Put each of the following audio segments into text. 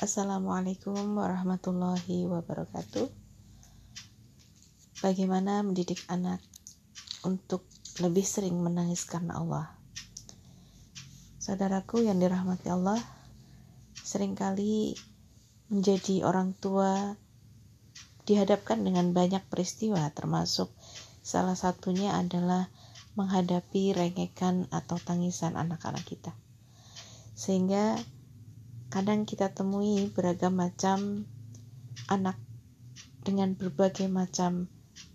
Assalamualaikum warahmatullahi wabarakatuh. Bagaimana mendidik anak untuk lebih sering menangis karena Allah? Saudaraku yang dirahmati Allah, sering kali menjadi orang tua dihadapkan dengan banyak peristiwa termasuk salah satunya adalah menghadapi rengekan atau tangisan anak-anak kita. Sehingga kadang kita temui beragam macam anak dengan berbagai macam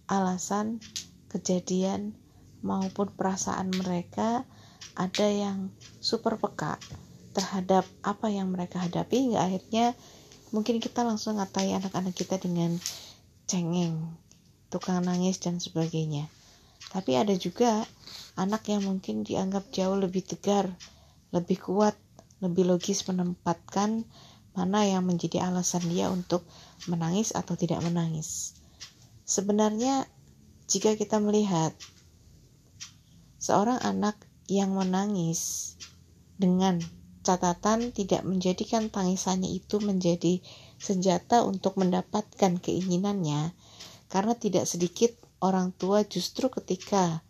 alasan, kejadian, maupun perasaan mereka ada yang super peka terhadap apa yang mereka hadapi hingga akhirnya mungkin kita langsung ngatai anak-anak kita dengan cengeng, tukang nangis dan sebagainya. Tapi ada juga anak yang mungkin dianggap jauh lebih tegar, lebih kuat, lebih logis menempatkan mana yang menjadi alasan dia untuk menangis atau tidak menangis. Sebenarnya, jika kita melihat seorang anak yang menangis dengan catatan tidak menjadikan tangisannya itu menjadi senjata untuk mendapatkan keinginannya, karena tidak sedikit orang tua justru ketika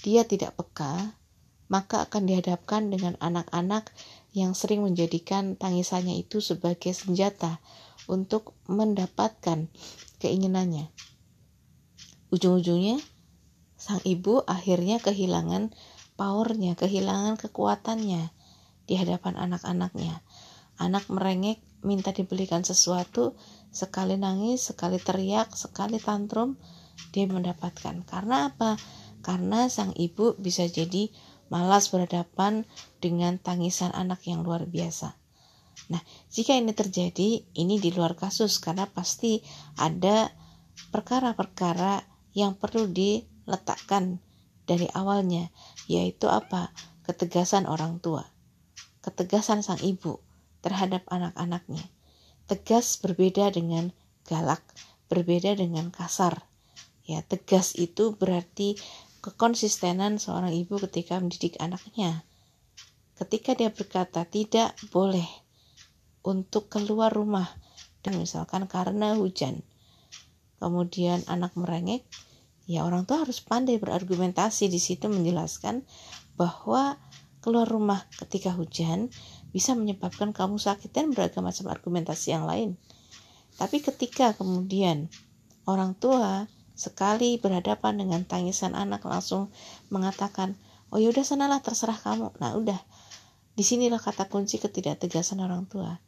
dia tidak peka, maka akan dihadapkan dengan anak-anak yang sering menjadikan tangisannya itu sebagai senjata untuk mendapatkan keinginannya. Ujung-ujungnya, sang ibu akhirnya kehilangan powernya, kehilangan kekuatannya di hadapan anak-anaknya. Anak merengek, minta dibelikan sesuatu, sekali nangis, sekali teriak, sekali tantrum, dia mendapatkan. Karena apa? Karena sang ibu bisa jadi malas berhadapan dengan tangisan anak yang luar biasa. Nah, jika ini terjadi, ini di luar kasus karena pasti ada perkara-perkara yang perlu diletakkan dari awalnya, yaitu apa? Ketegasan orang tua, ketegasan sang ibu terhadap anak-anaknya. Tegas berbeda dengan galak, berbeda dengan kasar. Ya, tegas itu berarti kekonsistenan seorang ibu ketika mendidik anaknya. Ketika dia berkata tidak boleh untuk keluar rumah dan misalkan karena hujan. Kemudian anak merengek, ya orang tua harus pandai berargumentasi di situ menjelaskan bahwa keluar rumah ketika hujan bisa menyebabkan kamu sakit dan beragam macam argumentasi yang lain. Tapi ketika kemudian orang tua sekali berhadapan dengan tangisan anak langsung mengatakan, oh yaudah sanalah terserah kamu. Nah udah, di sinilah kata kunci ketidaktegasan orang tua.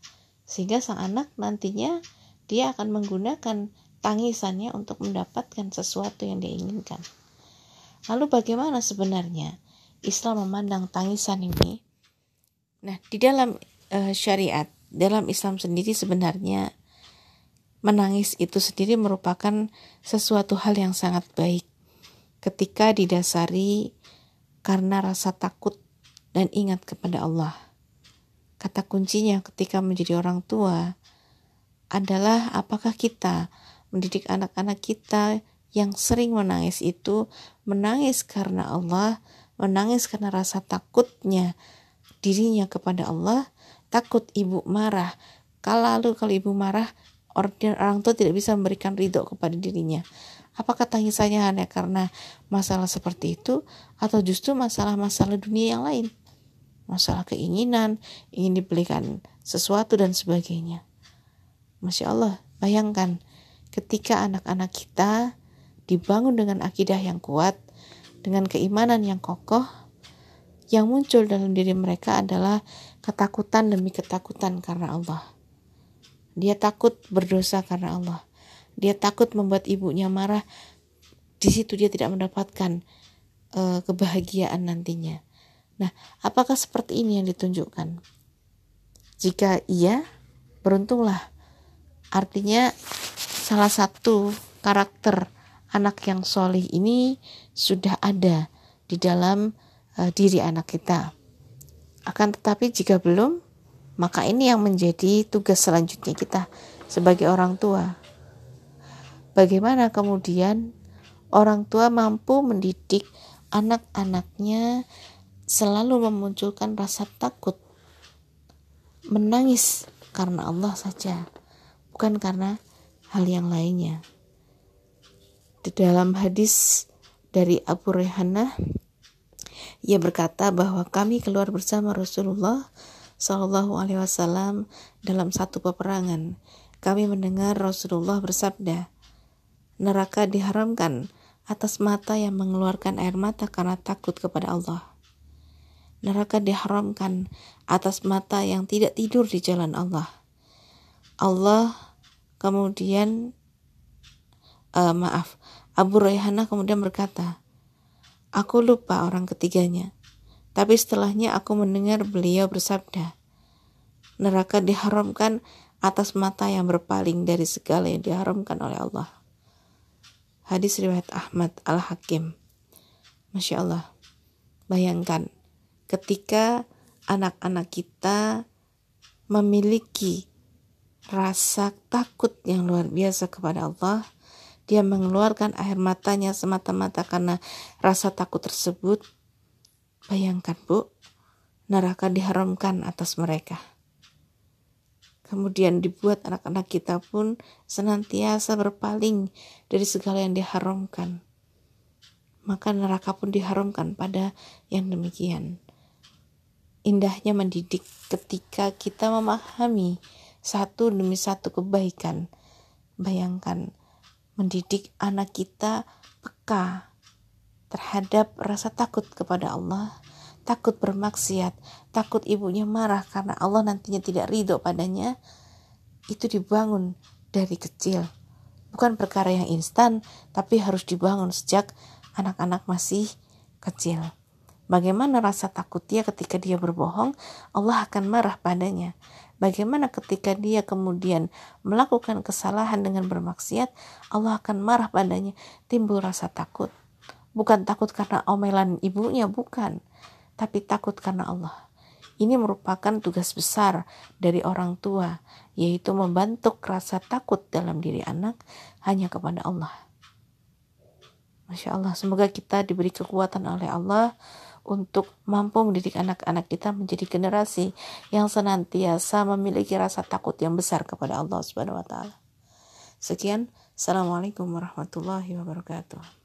Sehingga sang anak nantinya dia akan menggunakan tangisannya untuk mendapatkan sesuatu yang dia inginkan. Lalu bagaimana sebenarnya Islam memandang tangisan ini? Nah, di dalam uh, syariat, dalam Islam sendiri sebenarnya menangis itu sendiri merupakan sesuatu hal yang sangat baik ketika didasari karena rasa takut dan ingat kepada Allah. Kata kuncinya ketika menjadi orang tua adalah apakah kita mendidik anak-anak kita yang sering menangis itu menangis karena Allah, menangis karena rasa takutnya dirinya kepada Allah, takut ibu marah. Kalau lalu kalau ibu marah, orang tua tidak bisa memberikan ridho kepada dirinya. Apakah tangisannya hanya karena masalah seperti itu atau justru masalah-masalah dunia yang lain? Masalah keinginan, ingin dibelikan sesuatu dan sebagainya. Masya Allah, bayangkan ketika anak-anak kita dibangun dengan akidah yang kuat, dengan keimanan yang kokoh, yang muncul dalam diri mereka adalah ketakutan demi ketakutan karena Allah. Dia takut berdosa karena Allah. Dia takut membuat ibunya marah. Di situ dia tidak mendapatkan uh, kebahagiaan nantinya. Nah, apakah seperti ini yang ditunjukkan? Jika iya, beruntunglah. Artinya salah satu karakter anak yang solih ini sudah ada di dalam uh, diri anak kita. Akan tetapi jika belum, maka ini yang menjadi tugas selanjutnya kita sebagai orang tua. Bagaimana kemudian orang tua mampu mendidik anak-anaknya selalu memunculkan rasa takut, menangis karena Allah saja, bukan karena hal yang lainnya. Di dalam hadis dari Abu Rehanah, ia berkata bahwa kami keluar bersama Rasulullah Shallallahu Alaihi Wasallam dalam satu peperangan. Kami mendengar Rasulullah bersabda, neraka diharamkan atas mata yang mengeluarkan air mata karena takut kepada Allah. Neraka diharamkan atas mata yang tidak tidur di jalan Allah. Allah kemudian uh, maaf, Abu Rayhana kemudian berkata, Aku lupa orang ketiganya. Tapi setelahnya aku mendengar beliau bersabda, Neraka diharamkan atas mata yang berpaling dari segala yang diharamkan oleh Allah. Hadis riwayat Ahmad Al-Hakim. Masya Allah. Bayangkan ketika anak-anak kita memiliki rasa takut yang luar biasa kepada Allah, dia mengeluarkan air matanya semata-mata karena rasa takut tersebut. Bayangkan, Bu, neraka diharamkan atas mereka. Kemudian dibuat anak-anak kita pun senantiasa berpaling dari segala yang diharamkan. Maka neraka pun diharamkan pada yang demikian indahnya mendidik ketika kita memahami satu demi satu kebaikan. Bayangkan mendidik anak kita peka terhadap rasa takut kepada Allah, takut bermaksiat, takut ibunya marah karena Allah nantinya tidak ridho padanya, itu dibangun dari kecil. Bukan perkara yang instan, tapi harus dibangun sejak anak-anak masih kecil. Bagaimana rasa takut dia ketika dia berbohong, Allah akan marah padanya. Bagaimana ketika dia kemudian melakukan kesalahan dengan bermaksiat, Allah akan marah padanya. Timbul rasa takut. Bukan takut karena omelan ibunya, bukan. Tapi takut karena Allah. Ini merupakan tugas besar dari orang tua, yaitu membantu rasa takut dalam diri anak hanya kepada Allah. Masya Allah, semoga kita diberi kekuatan oleh Allah untuk mampu mendidik anak-anak kita menjadi generasi yang senantiasa memiliki rasa takut yang besar kepada Allah Subhanahu wa taala. Sekian, Assalamualaikum warahmatullahi wabarakatuh.